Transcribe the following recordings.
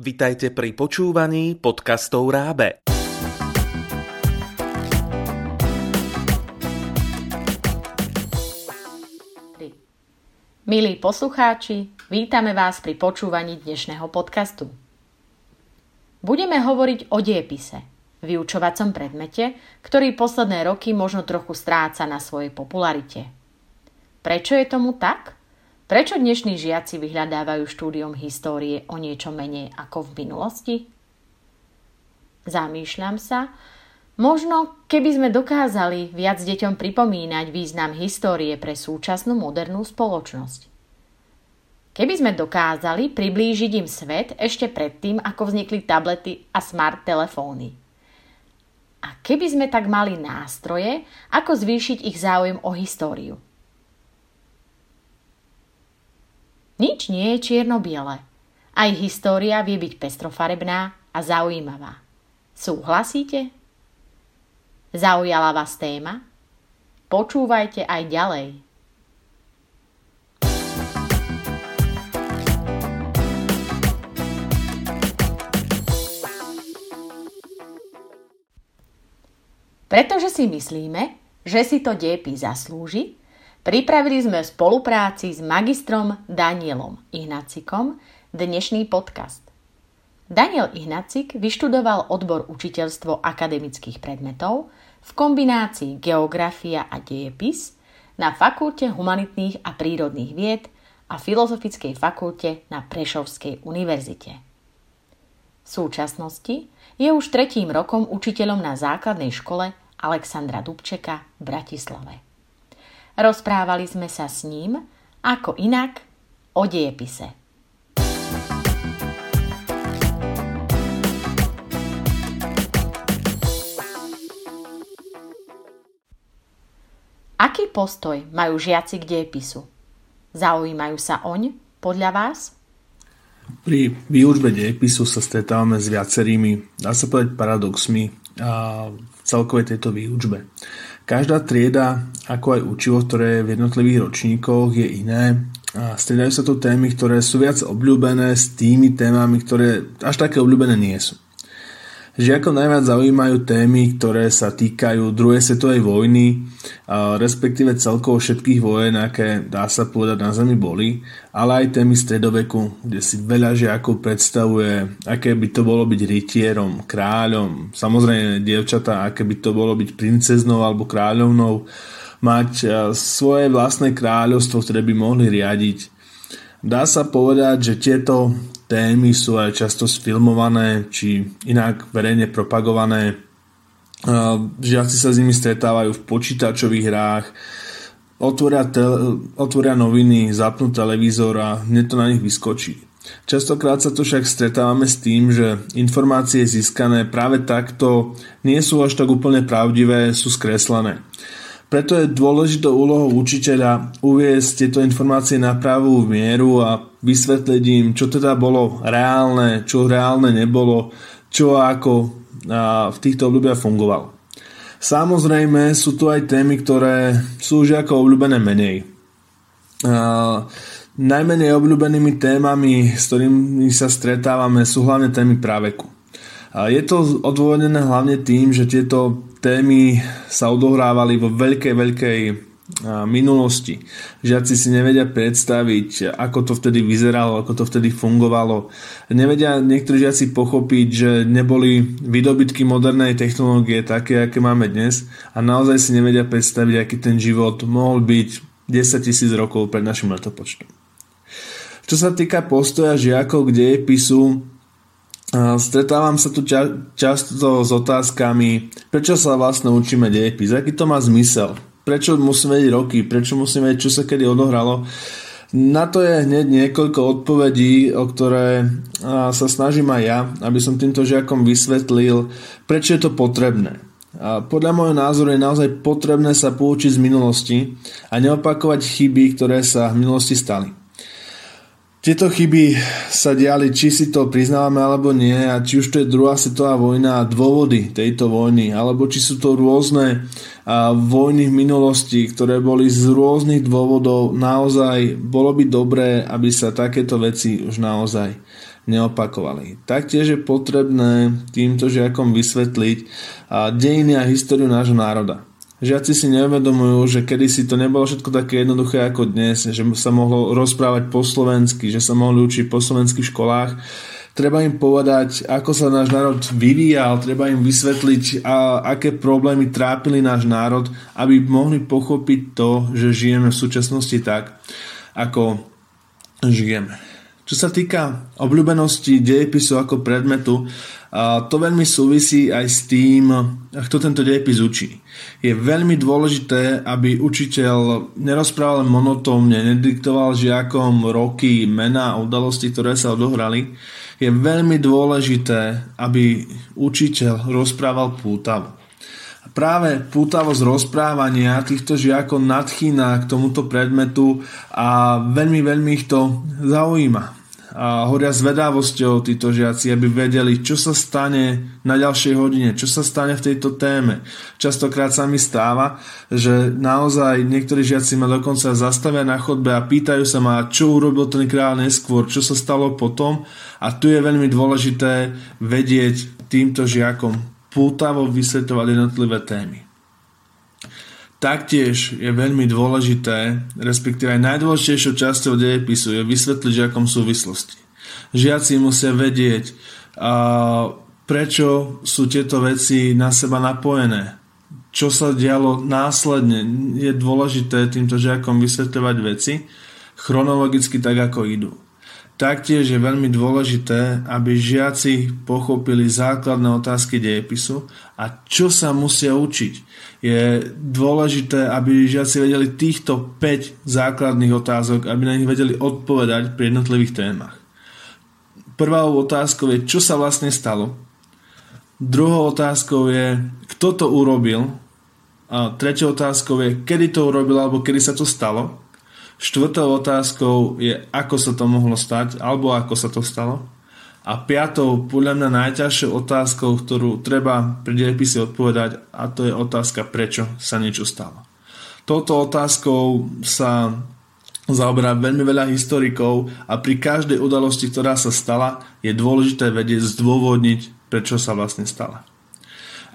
Vitajte pri počúvaní podcastov Rábe. Milí poslucháči, vítame vás pri počúvaní dnešného podcastu. Budeme hovoriť o diepise, vyučovacom predmete, ktorý posledné roky možno trochu stráca na svojej popularite. Prečo je tomu tak? Prečo dnešní žiaci vyhľadávajú štúdium histórie o niečo menej ako v minulosti? Zamýšľam sa, možno keby sme dokázali viac deťom pripomínať význam histórie pre súčasnú modernú spoločnosť. Keby sme dokázali priblížiť im svet ešte predtým, ako vznikli tablety a smart telefóny. A keby sme tak mali nástroje, ako zvýšiť ich záujem o históriu. Nič nie je čierno-biele. Aj história vie byť pestrofarebná a zaujímavá. Súhlasíte? Zaujala vás téma? Počúvajte aj ďalej. Pretože si myslíme, že si to diepis zaslúži, Pripravili sme v spolupráci s magistrom Danielom Ihnacikom dnešný podcast. Daniel Ihnacik vyštudoval odbor učiteľstvo akademických predmetov v kombinácii geografia a dejepis na Fakulte humanitných a prírodných vied a Filozofickej fakulte na Prešovskej univerzite. V súčasnosti je už tretím rokom učiteľom na základnej škole Alexandra Dubčeka v Bratislave. Rozprávali sme sa s ním, ako inak, o diepise. Aký postoj majú žiaci k diepisu? Zaujímajú sa oň, podľa vás? Pri výučbe diepisu sa stretávame s viacerými, dá sa povedať, paradoxmi a v celkovej tejto výučbe. Každá trieda, ako aj učivo, ktoré je v jednotlivých ročníkoch, je iné a striedajú sa tu témy, ktoré sú viac obľúbené s tými témami, ktoré až také obľúbené nie sú. Žiakov najviac zaujímajú témy, ktoré sa týkajú druhej svetovej vojny, respektíve celkovo všetkých vojen, aké dá sa povedať na Zemi boli, ale aj témy stredoveku, kde si veľa žiakov predstavuje, aké by to bolo byť rytierom, kráľom, samozrejme dievčatá, aké by to bolo byť princeznou alebo kráľovnou, mať svoje vlastné kráľovstvo, ktoré by mohli riadiť. Dá sa povedať, že tieto témy sú aj často sfilmované či inak verejne propagované. Žiaci sa s nimi stretávajú v počítačových hrách, otvoria, tel- otvoria noviny, zapnú televízor a hneď to na nich vyskočí. Častokrát sa to však stretávame s tým, že informácie získané práve takto nie sú až tak úplne pravdivé, sú skreslené. Preto je dôležitou úlohou učiteľa uviesť tieto informácie na pravú mieru a vysvetliť im, čo teda bolo reálne, čo reálne nebolo, čo ako v týchto obdobiach fungovalo. Samozrejme sú tu aj témy, ktoré sú už ako obľúbené menej. Najmenej obľúbenými témami, s ktorými sa stretávame, sú hlavne témy práveku. Je to odôvodnené hlavne tým, že tieto témy sa odohrávali vo veľkej, veľkej minulosti. Žiaci si nevedia predstaviť, ako to vtedy vyzeralo, ako to vtedy fungovalo. Nevedia niektorí žiaci pochopiť, že neboli výdobytky modernej technológie také, aké máme dnes a naozaj si nevedia predstaviť, aký ten život mohol byť 10 tisíc rokov pred našim letopočtom. Čo sa týka postoja žiakov k dejepisu, Stretávam sa tu ča- často s otázkami, prečo sa vlastne učíme dejepis, aký to má zmysel, prečo musíme vedieť roky, prečo musíme vedieť, čo sa kedy odohralo. Na to je hneď niekoľko odpovedí, o ktoré sa snažím aj ja, aby som týmto žiakom vysvetlil, prečo je to potrebné. Podľa môjho názoru je naozaj potrebné sa poučiť z minulosti a neopakovať chyby, ktoré sa v minulosti stali. Tieto chyby sa diali, či si to priznávame alebo nie, a či už to je druhá svetová vojna a dôvody tejto vojny, alebo či sú to rôzne vojny v minulosti, ktoré boli z rôznych dôvodov, naozaj bolo by dobré, aby sa takéto veci už naozaj neopakovali. Taktiež je potrebné týmto žiakom vysvetliť dejiny a históriu nášho národa. Žiaci si neuvedomujú, že kedysi to nebolo všetko také jednoduché ako dnes, že sa mohlo rozprávať po slovensky, že sa mohli učiť po slovenských školách. Treba im povedať, ako sa náš národ vyvíjal, treba im vysvetliť, a aké problémy trápili náš národ, aby mohli pochopiť to, že žijeme v súčasnosti tak, ako žijeme. Čo sa týka obľúbenosti dejepisu ako predmetu, to veľmi súvisí aj s tým, kto tento dejepis učí. Je veľmi dôležité, aby učiteľ nerozprával monotónne, nediktoval žiakom roky, mená a udalosti, ktoré sa odohrali. Je veľmi dôležité, aby učiteľ rozprával pútavo. Práve pútavosť rozprávania týchto žiakov nadchýna k tomuto predmetu a veľmi, veľmi ich to zaujíma a horia zvedavosťou títo žiaci, aby vedeli, čo sa stane na ďalšej hodine, čo sa stane v tejto téme. Častokrát sa mi stáva, že naozaj niektorí žiaci ma dokonca zastavia na chodbe a pýtajú sa ma, čo urobil ten kráľ neskôr, čo sa stalo potom. A tu je veľmi dôležité vedieť týmto žiakom pútavo vysvetovať jednotlivé témy. Taktiež je veľmi dôležité, respektíve aj najdôležitejšou časťou dejepisu je vysvetliť žiakom súvislosti. Žiaci musia vedieť, a prečo sú tieto veci na seba napojené, čo sa dialo následne. Je dôležité týmto žiakom vysvetľovať veci chronologicky tak, ako idú. Taktiež je veľmi dôležité, aby žiaci pochopili základné otázky dejepisu a čo sa musia učiť. Je dôležité, aby žiaci vedeli týchto 5 základných otázok, aby na nich vedeli odpovedať pri jednotlivých témach. Prvou otázkou je, čo sa vlastne stalo. Druhou otázkou je, kto to urobil. A treťou otázkou je, kedy to urobil alebo kedy sa to stalo. Štvrtou otázkou je, ako sa to mohlo stať, alebo ako sa to stalo. A piatou, podľa mňa najťažšou otázkou, ktorú treba pri dejepise odpovedať, a to je otázka, prečo sa niečo stalo. Touto otázkou sa zaoberá veľmi veľa historikov a pri každej udalosti, ktorá sa stala, je dôležité vedieť zdôvodniť, prečo sa vlastne stala.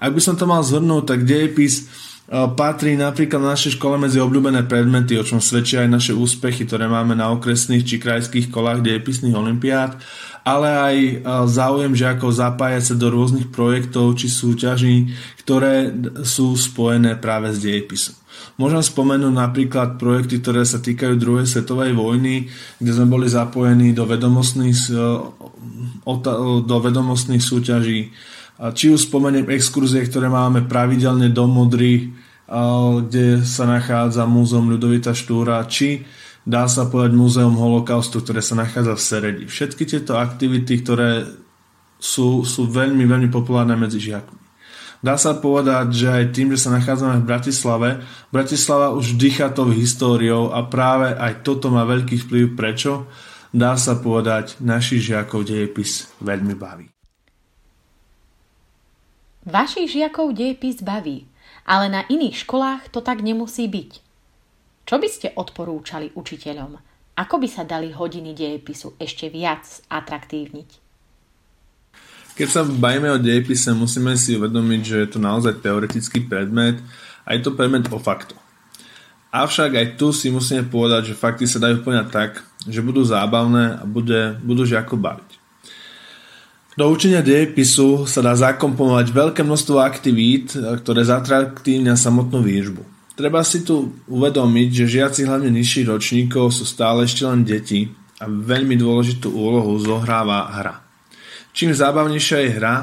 Ak by som to mal zhrnúť, tak dejepis patrí napríklad na našej škole medzi obľúbené predmety, o čom svedčia aj naše úspechy, ktoré máme na okresných či krajských kolách dejepisných olimpiád, ale aj záujem žiakov zapájať sa do rôznych projektov či súťaží, ktoré sú spojené práve s dejepisom. Môžem spomenúť napríklad projekty, ktoré sa týkajú druhej svetovej vojny, kde sme boli zapojení do vedomostných, do vedomostných súťaží, či už spomeniem exkurzie, ktoré máme pravidelne do Modry, kde sa nachádza múzeum Ľudovita Štúra, či dá sa povedať múzeum holokaustu, ktoré sa nachádza v Seredi. Všetky tieto aktivity, ktoré sú, sú veľmi, veľmi populárne medzi žiakmi. Dá sa povedať, že aj tým, že sa nachádzame v Bratislave, Bratislava už dýcha tou históriou a práve aj toto má veľký vplyv. Prečo? Dá sa povedať, našich žiakov dejepis veľmi baví. Vašich žiakov dejepis baví, ale na iných školách to tak nemusí byť. Čo by ste odporúčali učiteľom? Ako by sa dali hodiny dejepisu ešte viac atraktívniť? Keď sa bajíme o dejepise, musíme si uvedomiť, že je to naozaj teoretický predmet a je to predmet o faktoch. Avšak aj tu si musíme povedať, že fakty sa dajú poňať tak, že budú zábavné a bude, budú žiako baviť. Do učenia dejepisu sa dá zakomponovať veľké množstvo aktivít, ktoré zatraktívnia samotnú výžbu. Treba si tu uvedomiť, že žiaci hlavne nižších ročníkov sú stále ešte len deti a veľmi dôležitú úlohu zohráva hra. Čím zábavnejšia je hra,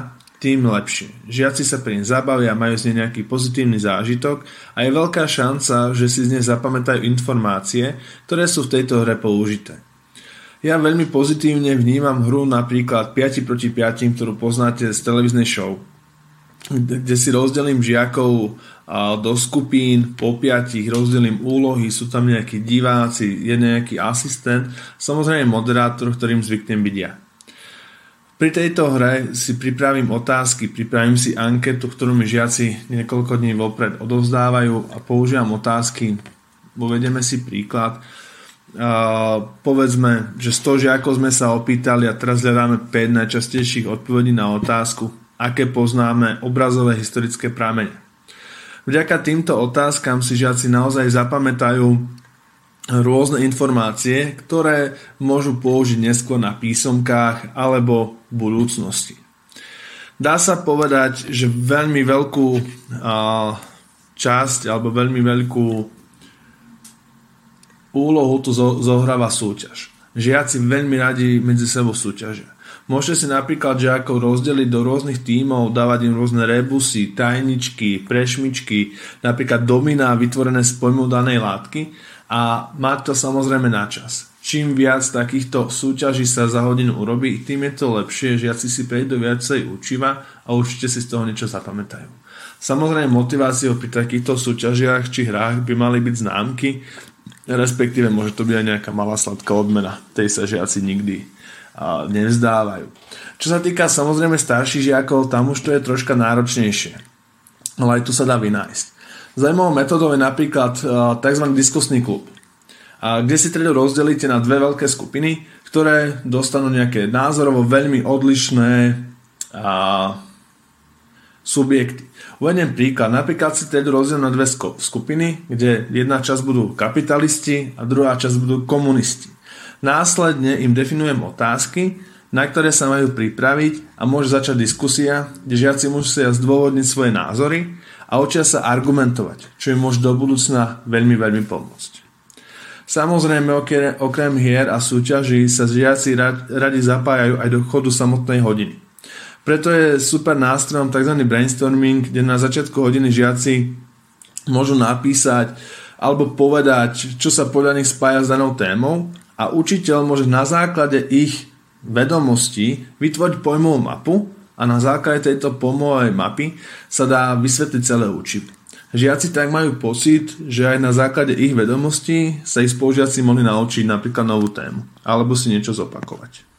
tým lepšie. Žiaci sa pri nej zabavia majú z nej nejaký pozitívny zážitok a je veľká šanca, že si z nej zapamätajú informácie, ktoré sú v tejto hre použité. Ja veľmi pozitívne vnímam hru napríklad 5 proti 5, ktorú poznáte z televíznej show, kde si rozdelím žiakov do skupín, po piatich rozdelím úlohy, sú tam nejakí diváci, je nejaký asistent, samozrejme moderátor, ktorým zvyknem byť ja. Pri tejto hre si pripravím otázky, pripravím si anketu, ktorú mi žiaci niekoľko dní vopred odovzdávajú a používam otázky. Uvedeme si príklad uh, povedzme, že 100 žiakov sme sa opýtali a teraz hľadáme 5 najčastejších odpovedí na otázku, aké poznáme obrazové historické pramene. Vďaka týmto otázkam si žiaci naozaj zapamätajú rôzne informácie, ktoré môžu použiť neskôr na písomkách alebo v budúcnosti. Dá sa povedať, že veľmi veľkú uh, časť alebo veľmi veľkú úlohu tu zohráva súťaž. Žiaci veľmi radi medzi sebou súťažia. Môžete si napríklad žiakov rozdeliť do rôznych tímov, dávať im rôzne rebusy, tajničky, prešmičky, napríklad dominá vytvorené z pojmu danej látky a mať to samozrejme na čas. Čím viac takýchto súťaží sa za hodinu urobí, tým je to lepšie, žiaci si prejdú viacej učiva a určite si z toho niečo zapamätajú. Samozrejme motiváciou pri takýchto súťažiach či hrách by mali byť známky, respektíve môže to byť aj nejaká malá sladká odmena. Tej sa žiaci nikdy nevzdávajú. Čo sa týka samozrejme starších žiakov, tam už to je troška náročnejšie. Ale aj tu sa dá vynájsť. Zajímavou metodou je napríklad tzv. diskusný klub, kde si triedu rozdelíte na dve veľké skupiny, ktoré dostanú nejaké názorovo veľmi odlišné subjekty. Uvediem príklad. Napríklad si triedu rozdelí na dve skupiny, kde jedna časť budú kapitalisti a druhá časť budú komunisti. Následne im definujem otázky, na ktoré sa majú pripraviť a môže začať diskusia, kde žiaci musia zdôvodniť svoje názory a učia sa argumentovať, čo im môže do budúcna veľmi, veľmi pomôcť. Samozrejme, okrem hier a súťaží sa žiaci radi zapájajú aj do chodu samotnej hodiny. Preto je super nástrojom tzv. brainstorming, kde na začiatku hodiny žiaci môžu napísať alebo povedať, čo sa podľa nich spája s danou témou a učiteľ môže na základe ich vedomostí vytvoriť pojmovú mapu a na základe tejto pojmovej mapy sa dá vysvetliť celé učivo. Žiaci tak majú pocit, že aj na základe ich vedomostí sa ich spolužiaci mohli naučiť napríklad novú tému alebo si niečo zopakovať.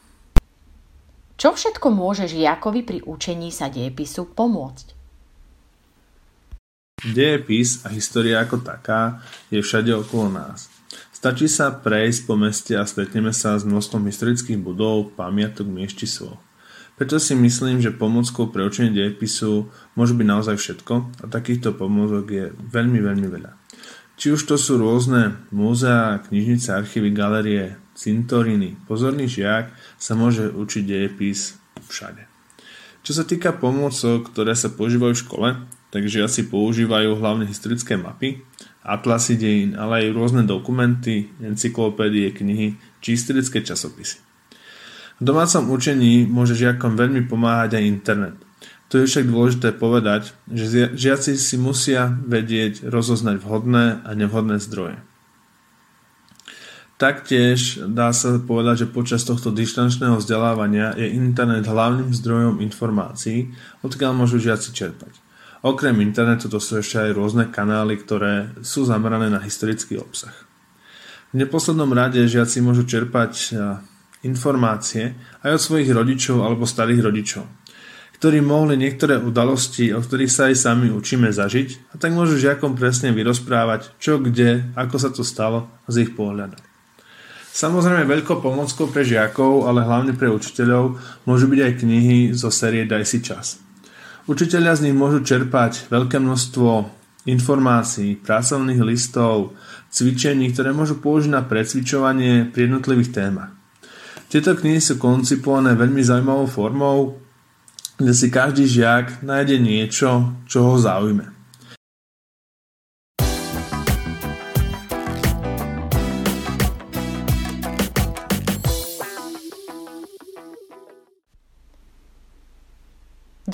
Čo všetko môže žiakovi pri učení sa diepisu pomôcť? Diepis a história ako taká je všade okolo nás. Stačí sa prejsť po meste a stretneme sa s množstvom historických budov, pamiatok, mieštisov. Preto si myslím, že pomockou pre učenie dejepisu môže byť naozaj všetko a takýchto pomôcok je veľmi, veľmi veľa. Či už to sú rôzne múzea, knižnice, archívy, galerie, cintoriny, pozorný žiak sa môže učiť dejepis všade. Čo sa týka pomôcok, ktoré sa používajú v škole, takže asi používajú hlavne historické mapy, atlasy dejín, ale aj rôzne dokumenty, encyklopédie, knihy či historické časopisy. V domácom učení môže žiakom veľmi pomáhať aj internet. To je však dôležité povedať, že žiaci si musia vedieť rozoznať vhodné a nevhodné zdroje. Taktiež dá sa povedať, že počas tohto dištančného vzdelávania je internet hlavným zdrojom informácií, odkiaľ môžu žiaci čerpať. Okrem internetu to sú ešte aj rôzne kanály, ktoré sú zamerané na historický obsah. V neposlednom rade žiaci môžu čerpať informácie aj od svojich rodičov alebo starých rodičov, ktorí mohli niektoré udalosti, o ktorých sa aj sami učíme zažiť a tak môžu žiakom presne vyrozprávať, čo, kde, ako sa to stalo z ich pohľadu. Samozrejme veľkou pomockou pre žiakov, ale hlavne pre učiteľov môžu byť aj knihy zo série Daj si čas. Učiteľia z nich môžu čerpať veľké množstvo informácií, pracovných listov, cvičení, ktoré môžu použiť na precvičovanie pri jednotlivých témach. Tieto knihy sú koncipované veľmi zaujímavou formou, kde si každý žiak nájde niečo, čo ho zaujme.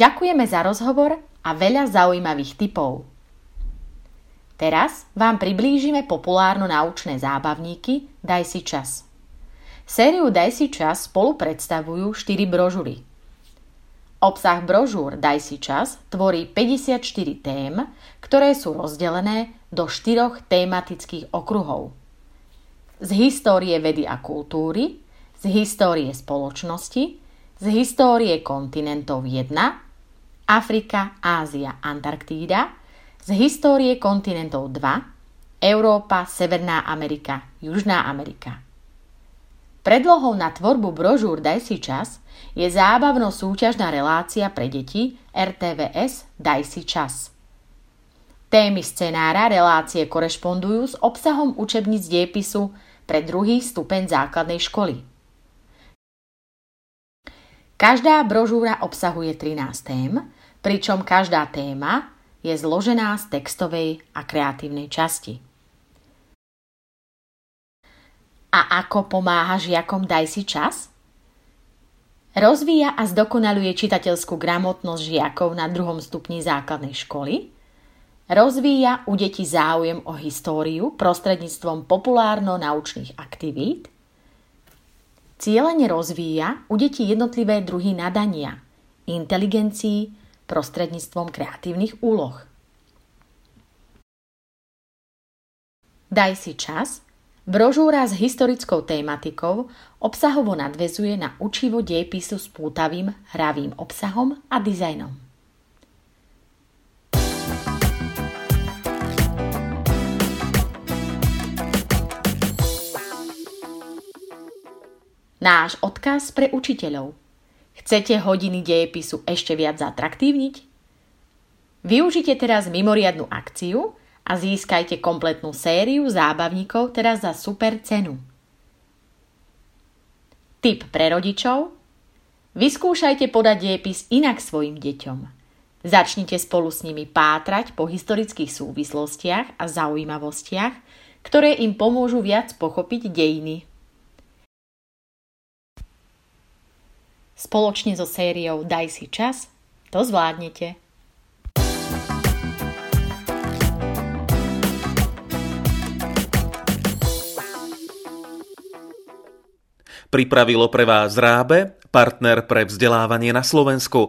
Ďakujeme za rozhovor a veľa zaujímavých tipov. Teraz vám priblížime populárno naučné zábavníky Daj si čas. Sériu Daj si čas spolu predstavujú 4 brožury. Obsah brožúr Daj si čas tvorí 54 tém, ktoré sú rozdelené do štyroch tématických okruhov. Z histórie vedy a kultúry, z histórie spoločnosti, z histórie kontinentov 1, Afrika, Ázia, Antarktída, z histórie kontinentov 2 Európa, Severná Amerika, Južná Amerika. Predlohou na tvorbu brožúr Daj si čas je zábavno-súťažná relácia pre deti RTVS Daj si čas. Témy scenára relácie korešpondujú s obsahom učebníc diepisu pre druhý stupeň základnej školy. Každá brožúra obsahuje 13 tém, pričom každá téma je zložená z textovej a kreatívnej časti. A ako pomáha žiakom Daj si čas? Rozvíja a zdokonaluje čitateľskú gramotnosť žiakov na druhom stupni základnej školy – Rozvíja u detí záujem o históriu prostredníctvom populárno-naučných aktivít. Cieľene rozvíja u detí jednotlivé druhy nadania, inteligencií prostredníctvom kreatívnych úloh. Daj si čas. Brožúra s historickou tématikou obsahovo nadvezuje na učivo dejpisu s pútavým, hravým obsahom a dizajnom. Náš odkaz pre učiteľov. Chcete hodiny dejepisu ešte viac zatraktívniť? Využite teraz mimoriadnu akciu a získajte kompletnú sériu zábavníkov teraz za super cenu. Tip pre rodičov. Vyskúšajte podať dejepis inak svojim deťom. Začnite spolu s nimi pátrať po historických súvislostiach a zaujímavostiach, ktoré im pomôžu viac pochopiť dejiny. Spoločne so sériou Daj si čas to zvládnete. Pripravilo pre vás Rábe, partner pre vzdelávanie na Slovensku.